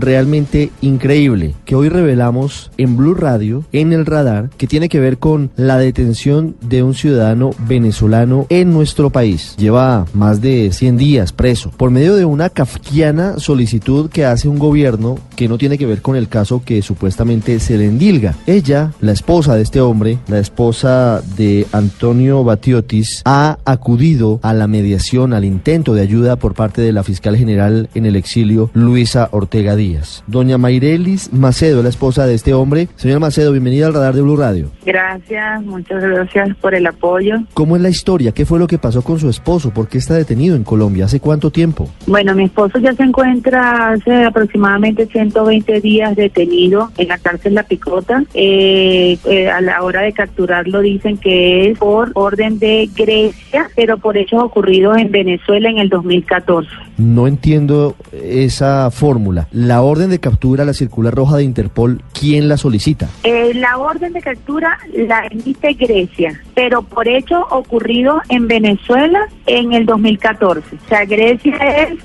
realmente increíble que hoy revelamos en Blue Radio, en el radar, que tiene que ver con la detención de un ciudadano venezolano en nuestro país. Lleva más de 100 días preso por medio de una kafkiana solicitud que hace un gobierno que no tiene que ver con el caso que supuestamente se le endilga. Ella, la esposa de este hombre, la esposa de Antonio Batiotis, ha acudido a la mediación, al intento de ayuda por parte de la fiscal general en el exilio, Luisa Ortega Díaz. Doña Mayrelis Macedo, la esposa de este hombre. Señora Macedo, bienvenida al radar de Blue Radio. Gracias, muchas gracias por el apoyo. ¿Cómo es la historia? ¿Qué fue lo que pasó con su esposo? ¿Por qué está detenido en Colombia? ¿Hace cuánto tiempo? Bueno, mi esposo ya se encuentra hace aproximadamente 120 días detenido en la cárcel La Picota. Eh, eh, a la hora de capturarlo dicen que es por orden de Grecia, pero por hechos ocurridos en Venezuela en el 2014. No entiendo esa fórmula. La orden de captura, la circular roja de Interpol, ¿quién la solicita? Eh, la orden de captura la emite Grecia, pero por hecho ocurrido en Venezuela en el 2014. O sea, Grecia es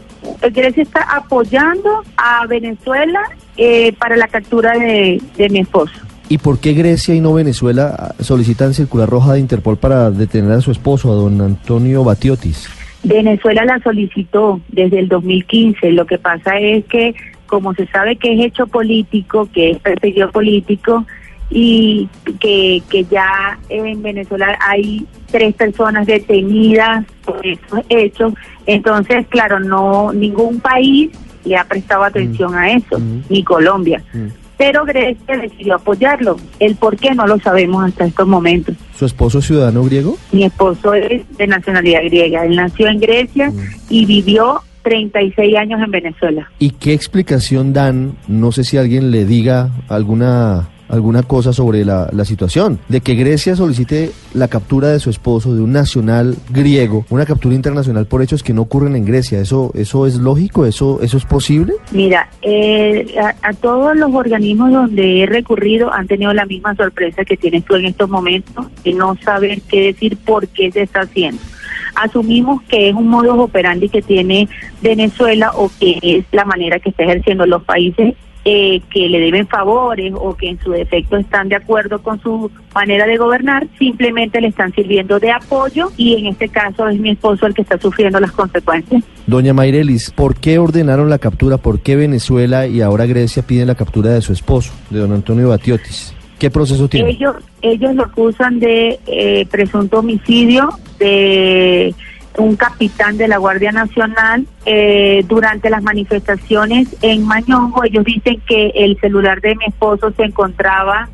Grecia está apoyando a Venezuela eh, para la captura de, de mi esposo. ¿Y por qué Grecia y no Venezuela solicitan circular roja de Interpol para detener a su esposo, a don Antonio Batiotis? Venezuela la solicitó desde el 2015. Lo que pasa es que, como se sabe que es hecho político, que es perseguido político, y que, que ya en Venezuela hay tres personas detenidas por esos hechos, entonces, claro, no ningún país le ha prestado atención a eso, Mm. ni Colombia. Mm. Pero Grecia decidió apoyarlo. El por qué no lo sabemos hasta estos momentos. ¿Su esposo es ciudadano griego? Mi esposo es de nacionalidad griega. Él nació en Grecia Mm. y vivió 36 años en Venezuela. ¿Y qué explicación dan? No sé si alguien le diga alguna alguna cosa sobre la, la situación de que Grecia solicite la captura de su esposo de un nacional griego, una captura internacional por hechos que no ocurren en Grecia. ¿Eso eso es lógico? ¿Eso eso es posible? Mira, eh, a, a todos los organismos donde he recurrido han tenido la misma sorpresa que tienes tú en estos momentos, de no saber qué decir por qué se está haciendo. Asumimos que es un modus operandi que tiene Venezuela o que es la manera que está ejerciendo los países eh, que le deben favores o que en su defecto están de acuerdo con su manera de gobernar, simplemente le están sirviendo de apoyo y en este caso es mi esposo el que está sufriendo las consecuencias. Doña Mayrelis, ¿por qué ordenaron la captura? ¿Por qué Venezuela y ahora Grecia piden la captura de su esposo, de don Antonio Batiotis? ¿Qué proceso tiene? Ellos, ellos lo acusan de eh, presunto homicidio de un capitán de la Guardia Nacional eh, durante las manifestaciones en Mañongo. Ellos dicen que el celular de mi esposo se encontraba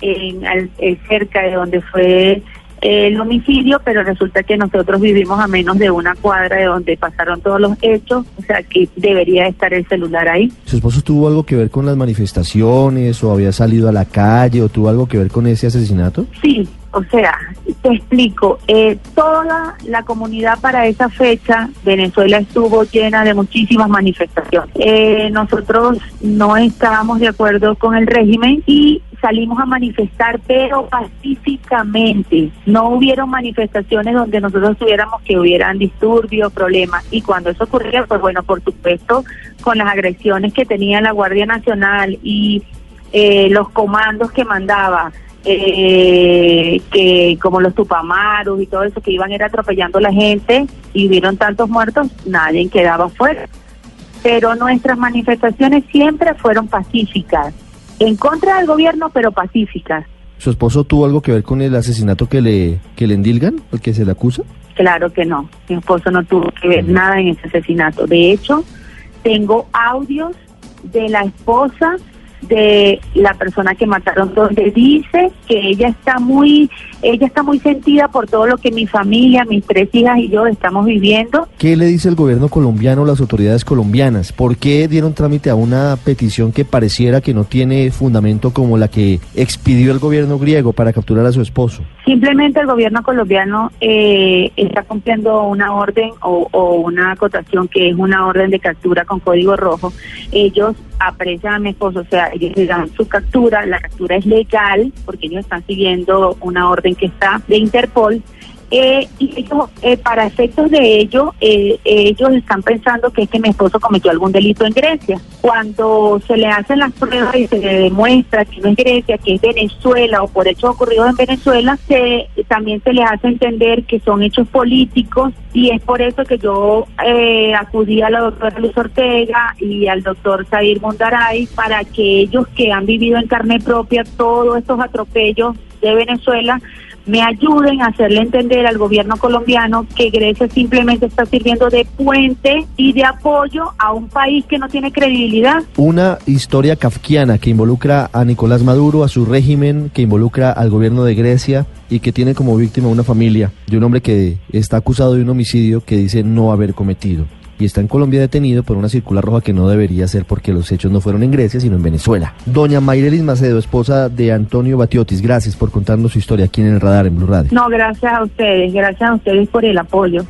en, al- eh, cerca de donde fue el homicidio, pero resulta que nosotros vivimos a menos de una cuadra de donde pasaron todos los hechos, o sea que debería estar el celular ahí. ¿Su esposo tuvo algo que ver con las manifestaciones o había salido a la calle o tuvo algo que ver con ese asesinato? Sí, o sea, te explico, eh, toda la comunidad para esa fecha, Venezuela estuvo llena de muchísimas manifestaciones. Eh, nosotros no estábamos de acuerdo con el régimen y salimos a manifestar, pero pacíficamente. No hubieron manifestaciones donde nosotros tuviéramos que hubieran disturbios, problemas. Y cuando eso ocurría, pues bueno, por supuesto, con las agresiones que tenía la Guardia Nacional y eh, los comandos que mandaba, eh, que como los tupamaros y todo eso que iban a ir atropellando a la gente y hubieron tantos muertos, nadie quedaba fuera. Pero nuestras manifestaciones siempre fueron pacíficas, en contra del gobierno, pero pacíficas. ¿Su esposo tuvo algo que ver con el asesinato que le, que le endilgan, el que se le acusa? Claro que no, mi esposo no tuvo que ver nada en ese asesinato. De hecho, tengo audios de la esposa de la persona que mataron, donde dice que ella está muy, ella está muy sentida por todo lo que mi familia, mis tres hijas y yo estamos viviendo. ¿Qué le dice el gobierno colombiano, las autoridades colombianas? ¿Por qué dieron trámite a una petición que pareciera que no tiene fundamento como la que expidió el gobierno griego para capturar a su esposo? Simplemente el gobierno colombiano eh, está cumpliendo una orden o, o una acotación que es una orden de captura con código rojo. Ellos aprecian a esposo, o sea, ellos le dan su captura, la captura es legal porque ellos están siguiendo una orden que está de Interpol. Eh, y ellos, eh, para efectos de ello, eh, ellos están pensando que es que mi esposo cometió algún delito en Grecia. Cuando se le hacen las pruebas y se le demuestra que no es Grecia, que es Venezuela o por hechos ocurridos en Venezuela, se, también se les hace entender que son hechos políticos y es por eso que yo eh, acudí a la doctora Luz Ortega y al doctor Zair Mundaray para que ellos que han vivido en carne propia todos estos atropellos de Venezuela me ayuden a hacerle entender al gobierno colombiano que Grecia simplemente está sirviendo de puente y de apoyo a un país que no tiene credibilidad. Una historia kafkiana que involucra a Nicolás Maduro, a su régimen, que involucra al gobierno de Grecia y que tiene como víctima una familia de un hombre que está acusado de un homicidio que dice no haber cometido y está en Colombia detenido por una circular roja que no debería ser porque los hechos no fueron en Grecia, sino en Venezuela. Doña Mayrelis Macedo, esposa de Antonio Batiotis, gracias por contarnos su historia aquí en el radar en Blue Radio. No, gracias a ustedes, gracias a ustedes por el apoyo.